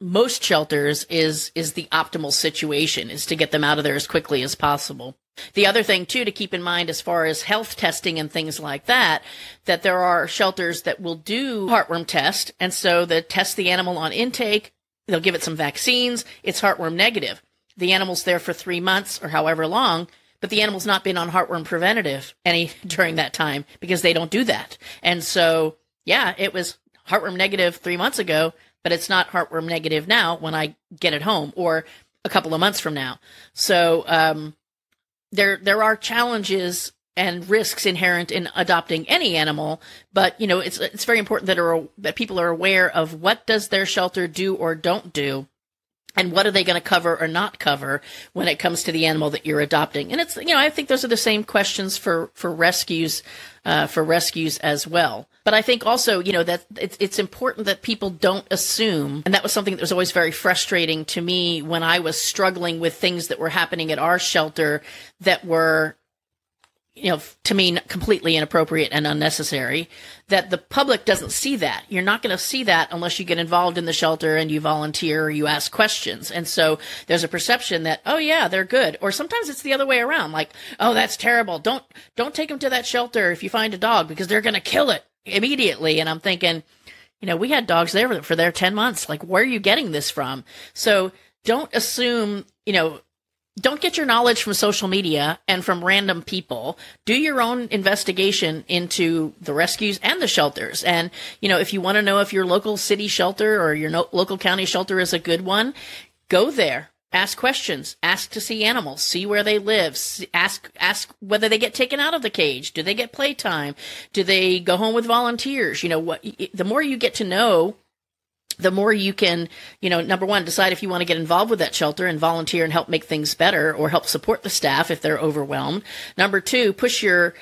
most shelters is is the optimal situation is to get them out of there as quickly as possible the other thing too to keep in mind as far as health testing and things like that, that there are shelters that will do heartworm test. And so they test the animal on intake. They'll give it some vaccines. It's heartworm negative. The animal's there for three months or however long, but the animal's not been on heartworm preventative any during that time because they don't do that. And so, yeah, it was heartworm negative three months ago, but it's not heartworm negative now when I get it home or a couple of months from now. So, um, there there are challenges and risks inherent in adopting any animal, but you know it's it's very important that are that people are aware of what does their shelter do or don't do and what are they going to cover or not cover when it comes to the animal that you're adopting? And it's you know i think those are the same questions for for rescues uh, for rescues as well. But i think also you know that it's, it's important that people don't assume and that was something that was always very frustrating to me when i was struggling with things that were happening at our shelter that were you know, to me, completely inappropriate and unnecessary. That the public doesn't see that. You're not going to see that unless you get involved in the shelter and you volunteer or you ask questions. And so there's a perception that, oh yeah, they're good. Or sometimes it's the other way around. Like, oh, that's terrible. Don't, don't take them to that shelter if you find a dog because they're going to kill it immediately. And I'm thinking, you know, we had dogs there for their 10 months. Like, where are you getting this from? So don't assume, you know, don't get your knowledge from social media and from random people. Do your own investigation into the rescues and the shelters. And, you know, if you want to know if your local city shelter or your no- local county shelter is a good one, go there. Ask questions. Ask to see animals. See where they live. Ask ask whether they get taken out of the cage. Do they get playtime? Do they go home with volunteers? You know what? The more you get to know the more you can, you know, number one, decide if you want to get involved with that shelter and volunteer and help make things better or help support the staff if they're overwhelmed. Number two, push your,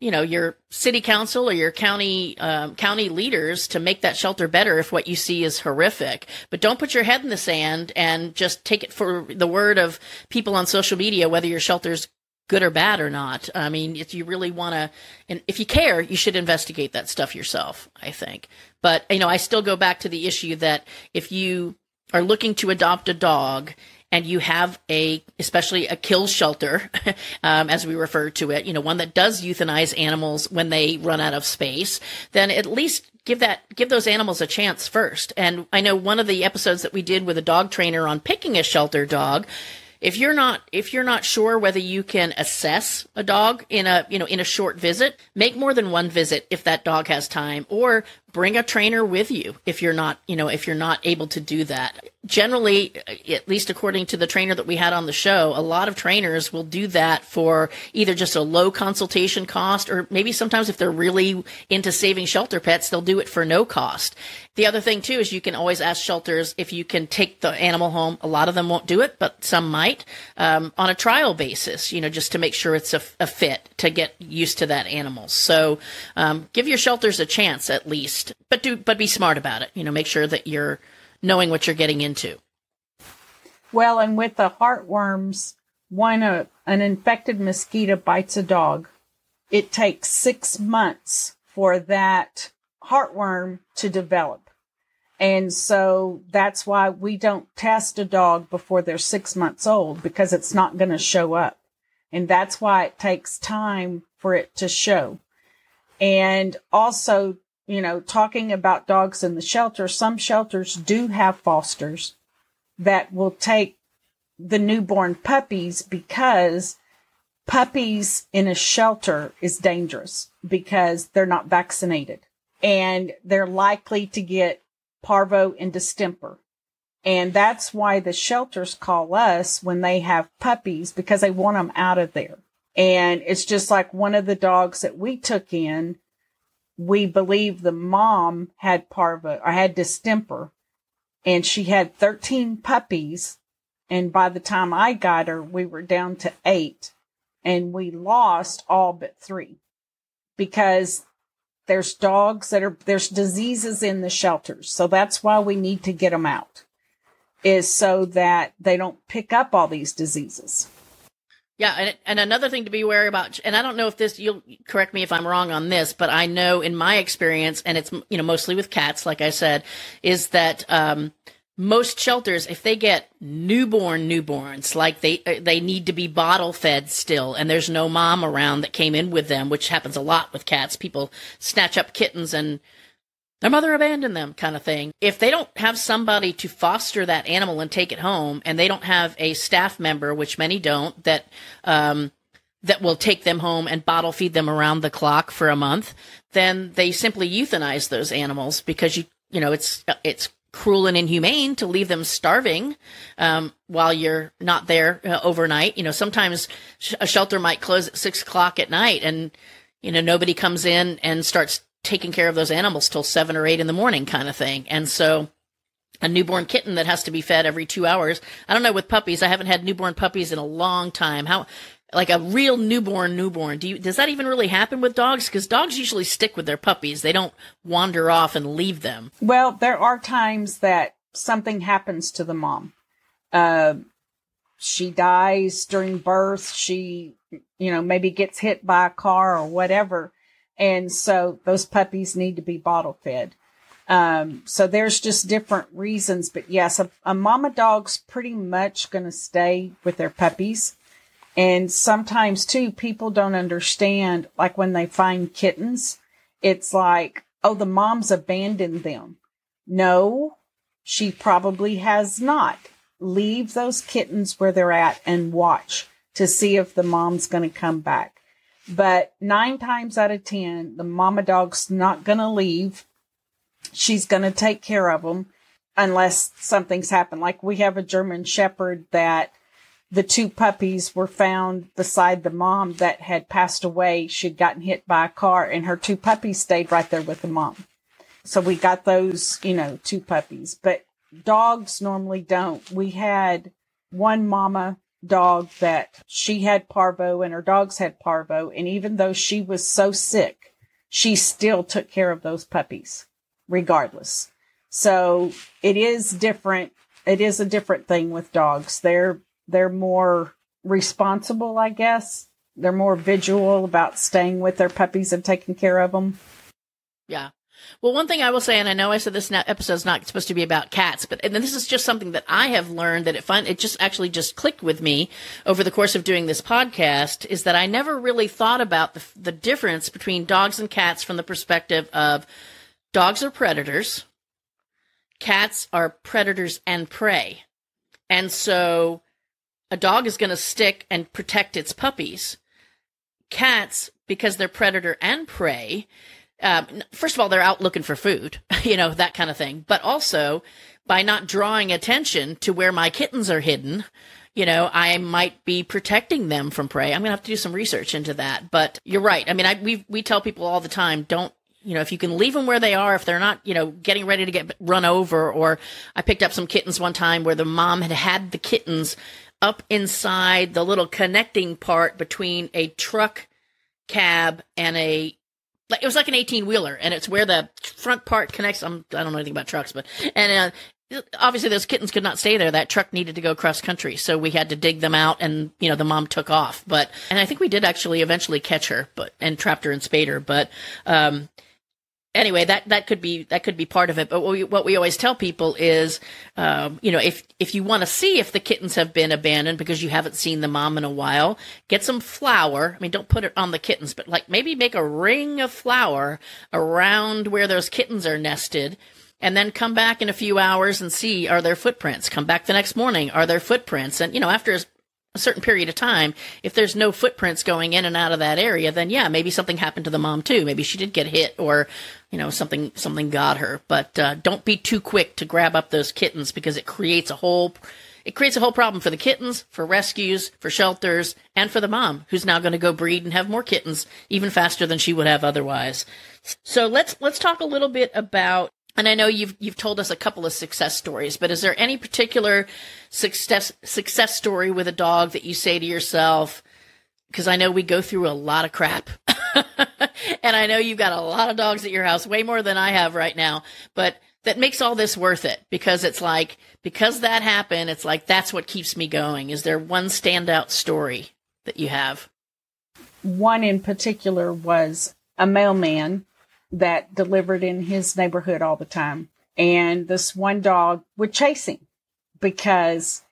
you know, your city council or your county, um, county leaders to make that shelter better if what you see is horrific. But don't put your head in the sand and just take it for the word of people on social media, whether your shelter's good or bad or not. I mean, if you really want to, and if you care, you should investigate that stuff yourself, I think. But, you know, I still go back to the issue that if you are looking to adopt a dog and you have a, especially a kill shelter, um, as we refer to it, you know, one that does euthanize animals when they run out of space, then at least give that, give those animals a chance first. And I know one of the episodes that we did with a dog trainer on picking a shelter dog, if you're not if you're not sure whether you can assess a dog in a you know in a short visit make more than one visit if that dog has time or bring a trainer with you if you're not, you know, if you're not able to do that. Generally, at least according to the trainer that we had on the show, a lot of trainers will do that for either just a low consultation cost or maybe sometimes if they're really into saving shelter pets, they'll do it for no cost. The other thing too is you can always ask shelters if you can take the animal home. A lot of them won't do it, but some might um, on a trial basis. You know, just to make sure it's a, a fit to get used to that animal. So um, give your shelters a chance at least, but do but be smart about it. You know, make sure that you're knowing what you're getting into. Well, and with the heartworms, when a, an infected mosquito bites a dog, it takes six months for that heartworm to develop. And so that's why we don't test a dog before they're six months old because it's not going to show up. And that's why it takes time for it to show. And also, you know, talking about dogs in the shelter, some shelters do have fosters that will take the newborn puppies because puppies in a shelter is dangerous because they're not vaccinated and they're likely to get parvo and distemper. And that's why the shelters call us when they have puppies because they want them out of there. And it's just like one of the dogs that we took in, we believe the mom had parvo or had distemper and she had 13 puppies. And by the time I got her, we were down to eight and we lost all but three because there's dogs that are, there's diseases in the shelters. So that's why we need to get them out is so that they don't pick up all these diseases. Yeah, and, and another thing to be wary about, and I don't know if this, you'll correct me if I'm wrong on this, but I know in my experience, and it's, you know, mostly with cats, like I said, is that, um, most shelters, if they get newborn newborns, like they uh, they need to be bottle fed still, and there's no mom around that came in with them, which happens a lot with cats. People snatch up kittens and their mother abandoned them, kind of thing. If they don't have somebody to foster that animal and take it home, and they don't have a staff member, which many don't, that um, that will take them home and bottle feed them around the clock for a month, then they simply euthanize those animals because you you know it's it's cruel and inhumane to leave them starving um, while you're not there uh, overnight. You know, sometimes sh- a shelter might close at six o'clock at night, and you know nobody comes in and starts taking care of those animals till seven or eight in the morning, kind of thing. And so, a newborn kitten that has to be fed every two hours. I don't know with puppies. I haven't had newborn puppies in a long time. How like a real newborn newborn do you does that even really happen with dogs because dogs usually stick with their puppies they don't wander off and leave them well there are times that something happens to the mom uh, she dies during birth she you know maybe gets hit by a car or whatever and so those puppies need to be bottle fed um, so there's just different reasons but yes a, a mama dog's pretty much going to stay with their puppies and sometimes too, people don't understand, like when they find kittens, it's like, oh, the mom's abandoned them. No, she probably has not. Leave those kittens where they're at and watch to see if the mom's going to come back. But nine times out of 10, the mama dog's not going to leave. She's going to take care of them unless something's happened. Like we have a German Shepherd that the two puppies were found beside the mom that had passed away. She'd gotten hit by a car and her two puppies stayed right there with the mom. So we got those, you know, two puppies, but dogs normally don't. We had one mama dog that she had parvo and her dogs had parvo. And even though she was so sick, she still took care of those puppies regardless. So it is different. It is a different thing with dogs. They're they're more responsible, I guess. They're more vigilant about staying with their puppies and taking care of them. Yeah. Well, one thing I will say, and I know I said this episode is not supposed to be about cats, but and this is just something that I have learned that it fun, it just actually just clicked with me over the course of doing this podcast is that I never really thought about the, the difference between dogs and cats from the perspective of dogs are predators, cats are predators and prey. And so a dog is going to stick and protect its puppies. Cats, because they're predator and prey, um, first of all, they're out looking for food, you know, that kind of thing. But also, by not drawing attention to where my kittens are hidden, you know, I might be protecting them from prey. I'm going to have to do some research into that. But you're right. I mean, I, we, we tell people all the time, don't, you know, if you can leave them where they are, if they're not, you know, getting ready to get run over, or I picked up some kittens one time where the mom had had the kittens up inside the little connecting part between a truck cab and a like it was like an 18 wheeler and it's where the front part connects I'm, i don't know anything about trucks but and uh, obviously those kittens could not stay there. That truck needed to go cross country so we had to dig them out and you know the mom took off. But and i think we did actually eventually catch her but and trapped her and spayed her but um anyway, that that could be that could be part of it. But what we, what we always tell people is, um, you know, if if you want to see if the kittens have been abandoned because you haven't seen the mom in a while, get some flour. I mean, don't put it on the kittens, but like maybe make a ring of flour around where those kittens are nested. And then come back in a few hours and see are there footprints. Come back the next morning, are there footprints? And you know, after a certain period of time, if there's no footprints going in and out of that area, then yeah, maybe something happened to the mom too. Maybe she did get hit or, you know, something, something got her. But, uh, don't be too quick to grab up those kittens because it creates a whole, it creates a whole problem for the kittens, for rescues, for shelters, and for the mom who's now going to go breed and have more kittens even faster than she would have otherwise. So let's, let's talk a little bit about and I know you've you've told us a couple of success stories, but is there any particular success success story with a dog that you say to yourself? Because I know we go through a lot of crap, and I know you've got a lot of dogs at your house, way more than I have right now. But that makes all this worth it because it's like because that happened, it's like that's what keeps me going. Is there one standout story that you have? One in particular was a mailman that delivered in his neighborhood all the time. And this one dog would chase him because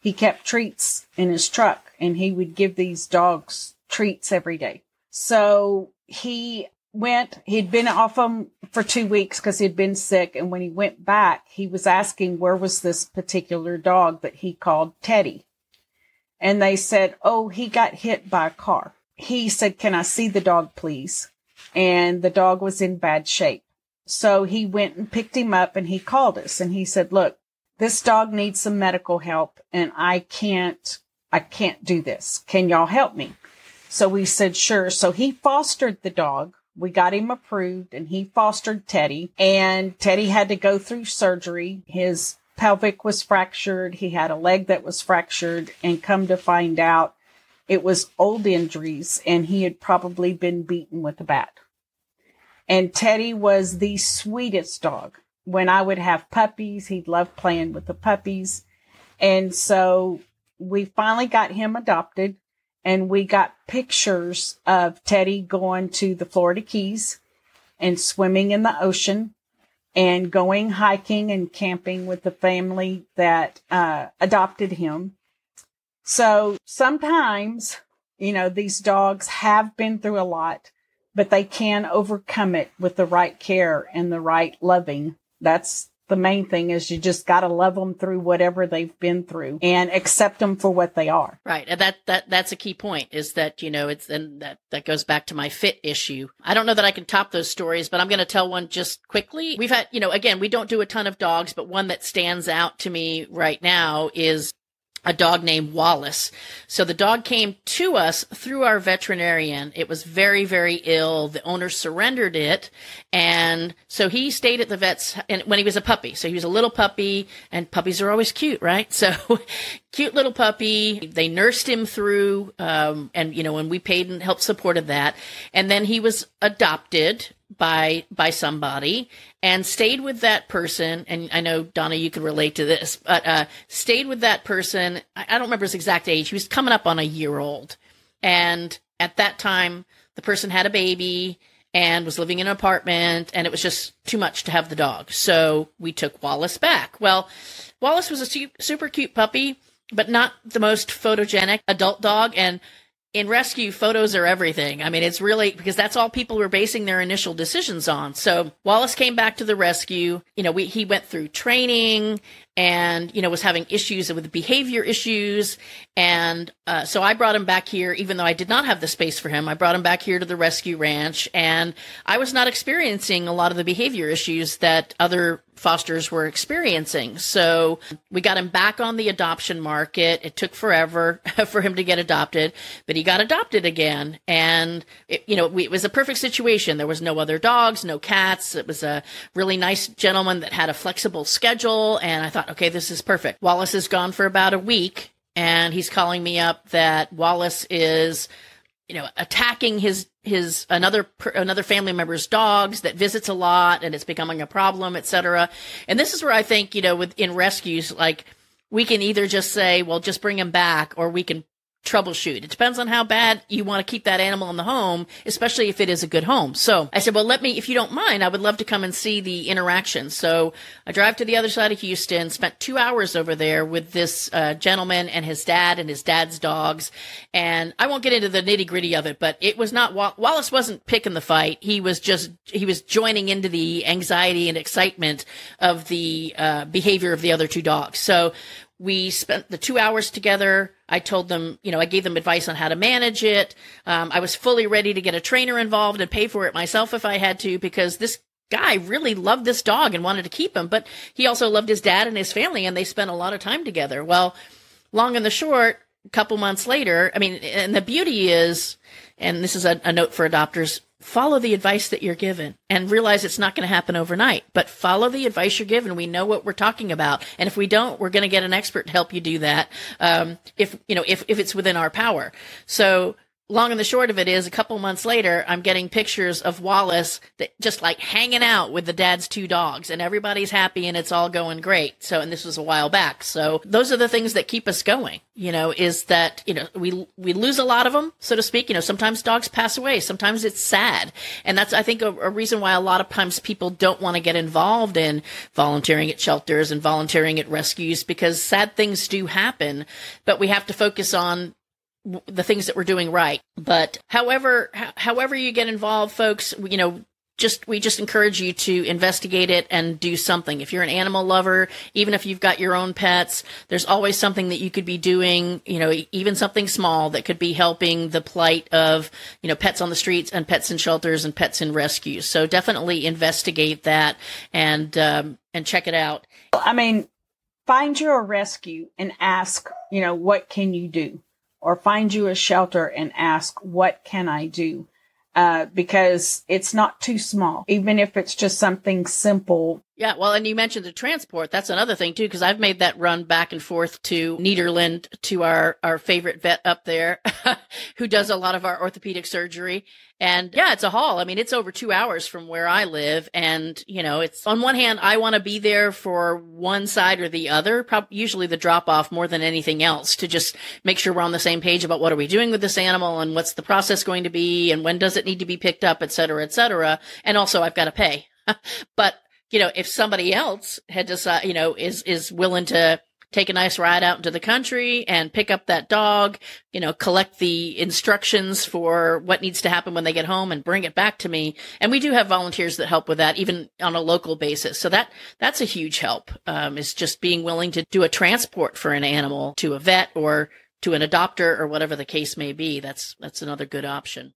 he kept treats in his truck and he would give these dogs treats every day. So he went, he'd been off them for two weeks because he'd been sick. And when he went back, he was asking where was this particular dog that he called Teddy. And they said, Oh, he got hit by a car. He said, Can I see the dog, please? And the dog was in bad shape. So he went and picked him up and he called us and he said, look, this dog needs some medical help and I can't, I can't do this. Can y'all help me? So we said, sure. So he fostered the dog. We got him approved and he fostered Teddy and Teddy had to go through surgery. His pelvic was fractured. He had a leg that was fractured and come to find out it was old injuries and he had probably been beaten with a bat. And Teddy was the sweetest dog. When I would have puppies, he'd love playing with the puppies. And so we finally got him adopted and we got pictures of Teddy going to the Florida Keys and swimming in the ocean and going hiking and camping with the family that uh, adopted him. So sometimes, you know, these dogs have been through a lot, but they can overcome it with the right care and the right loving. That's the main thing is you just got to love them through whatever they've been through and accept them for what they are. Right. And that, that, that's a key point is that, you know, it's, and that, that goes back to my fit issue. I don't know that I can top those stories, but I'm going to tell one just quickly. We've had, you know, again, we don't do a ton of dogs, but one that stands out to me right now is a dog named Wallace. So the dog came to us through our veterinarian. It was very, very ill. The owner surrendered it. And so he stayed at the vet's and when he was a puppy. So he was a little puppy and puppies are always cute, right? So cute little puppy. They nursed him through, um, and you know, when we paid and helped supported that. And then he was adopted by by somebody and stayed with that person. And i know donna you can relate to this but uh, stayed with that person. I, I don't remember his exact age. He was coming up on a year old. And at that time the person had a baby and was living in an apartment and it was just too much to have the dog. So we took wallace back. Well wallace was a su- super cute puppy but not the most photogenic adult dog. And in rescue, photos are everything. I mean, it's really because that's all people were basing their initial decisions on. So Wallace came back to the rescue. You know, we, he went through training and, you know, was having issues with behavior issues. And uh, so I brought him back here, even though I did not have the space for him. I brought him back here to the rescue ranch and I was not experiencing a lot of the behavior issues that other fosters were experiencing. So we got him back on the adoption market. It took forever for him to get adopted, but he got adopted again. And, it, you know, we, it was a perfect situation. There was no other dogs, no cats. It was a really nice gentleman that had a flexible schedule. And I thought, okay, this is perfect. Wallace is gone for about a week and he's calling me up that Wallace is you know, attacking his his another another family member's dogs that visits a lot and it's becoming a problem, etc. And this is where I think you know, with in rescues, like we can either just say, well, just bring him back, or we can troubleshoot. It depends on how bad you want to keep that animal in the home, especially if it is a good home. So I said, well, let me, if you don't mind, I would love to come and see the interaction. So I drive to the other side of Houston, spent two hours over there with this uh, gentleman and his dad and his dad's dogs. And I won't get into the nitty gritty of it, but it was not, Wallace wasn't picking the fight. He was just, he was joining into the anxiety and excitement of the uh, behavior of the other two dogs. So we spent the two hours together. I told them, you know, I gave them advice on how to manage it. Um, I was fully ready to get a trainer involved and pay for it myself if I had to, because this guy really loved this dog and wanted to keep him, but he also loved his dad and his family, and they spent a lot of time together. Well, long and the short, a couple months later, I mean, and the beauty is, and this is a, a note for adopters, follow the advice that you're given and realize it's not going to happen overnight, but follow the advice you're given. We know what we're talking about. And if we don't, we're going to get an expert to help you do that. Um, if, you know, if, if it's within our power. So long and the short of it is a couple months later, I'm getting pictures of Wallace that just like hanging out with the dad's two dogs and everybody's happy and it's all going great. So, and this was a while back. So those are the things that keep us going, you know, is that, you know, we, we lose a lot of them, so to speak. You know, sometimes dogs pass away. Sometimes it's sad. And that's, I think, a, a reason why a lot of times people don't want to get involved in volunteering at shelters and volunteering at rescues because sad things do happen, but we have to focus on the things that we're doing right. But however, however you get involved, folks, you know, just we just encourage you to investigate it and do something. If you're an animal lover, even if you've got your own pets, there's always something that you could be doing, you know, even something small that could be helping the plight of, you know, pets on the streets and pets in shelters and pets in rescues. So definitely investigate that and um, and check it out. I mean, find your rescue and ask, you know, what can you do? Or find you a shelter and ask, what can I do? Uh, because it's not too small, even if it's just something simple. Yeah, well, and you mentioned the transport. That's another thing too, because I've made that run back and forth to Nederland to our our favorite vet up there, who does a lot of our orthopedic surgery. And yeah, it's a haul. I mean, it's over two hours from where I live. And, you know, it's on one hand, I want to be there for one side or the other, probably usually the drop off more than anything else to just make sure we're on the same page about what are we doing with this animal and what's the process going to be and when does it need to be picked up, et cetera, et cetera. And also I've got to pay. but, you know, if somebody else had decided, you know, is, is willing to, take a nice ride out into the country and pick up that dog, you know, collect the instructions for what needs to happen when they get home and bring it back to me. And we do have volunteers that help with that, even on a local basis. So that, that's a huge help, um, is just being willing to do a transport for an animal to a vet or to an adopter or whatever the case may be. That's, that's another good option.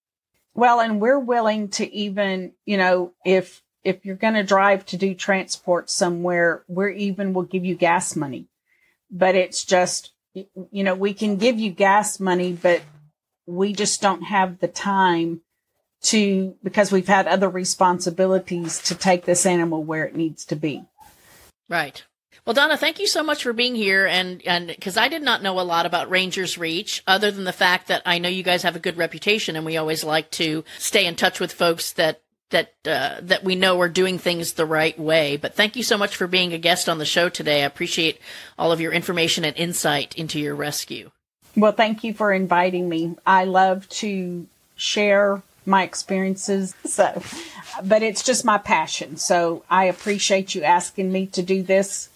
Well, and we're willing to even, you know, if, if you're going to drive to do transport somewhere, we're even will give you gas money but it's just, you know, we can give you gas money, but we just don't have the time to, because we've had other responsibilities to take this animal where it needs to be. Right. Well, Donna, thank you so much for being here. And, and because I did not know a lot about Rangers Reach, other than the fact that I know you guys have a good reputation and we always like to stay in touch with folks that that uh, that we know are doing things the right way. But thank you so much for being a guest on the show today. I appreciate all of your information and insight into your rescue. Well, thank you for inviting me. I love to share my experiences. So, but it's just my passion. So I appreciate you asking me to do this.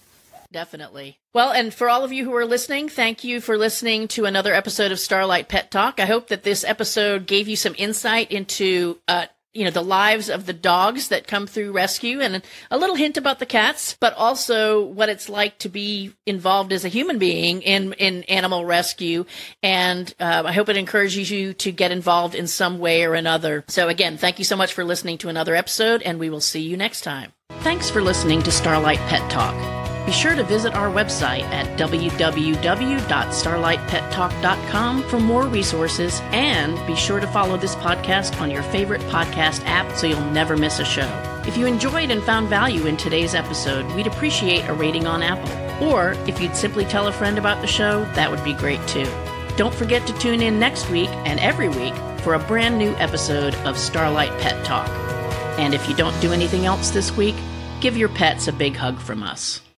Definitely. Well, and for all of you who are listening, thank you for listening to another episode of Starlight Pet Talk. I hope that this episode gave you some insight into uh, you know, the lives of the dogs that come through rescue and a little hint about the cats, but also what it's like to be involved as a human being in, in animal rescue. And uh, I hope it encourages you to get involved in some way or another. So again, thank you so much for listening to another episode and we will see you next time. Thanks for listening to Starlight Pet Talk. Be sure to visit our website at www.starlightpettalk.com for more resources and be sure to follow this podcast on your favorite podcast app so you'll never miss a show. If you enjoyed and found value in today's episode, we'd appreciate a rating on Apple. Or if you'd simply tell a friend about the show, that would be great too. Don't forget to tune in next week and every week for a brand new episode of Starlight Pet Talk. And if you don't do anything else this week, give your pets a big hug from us.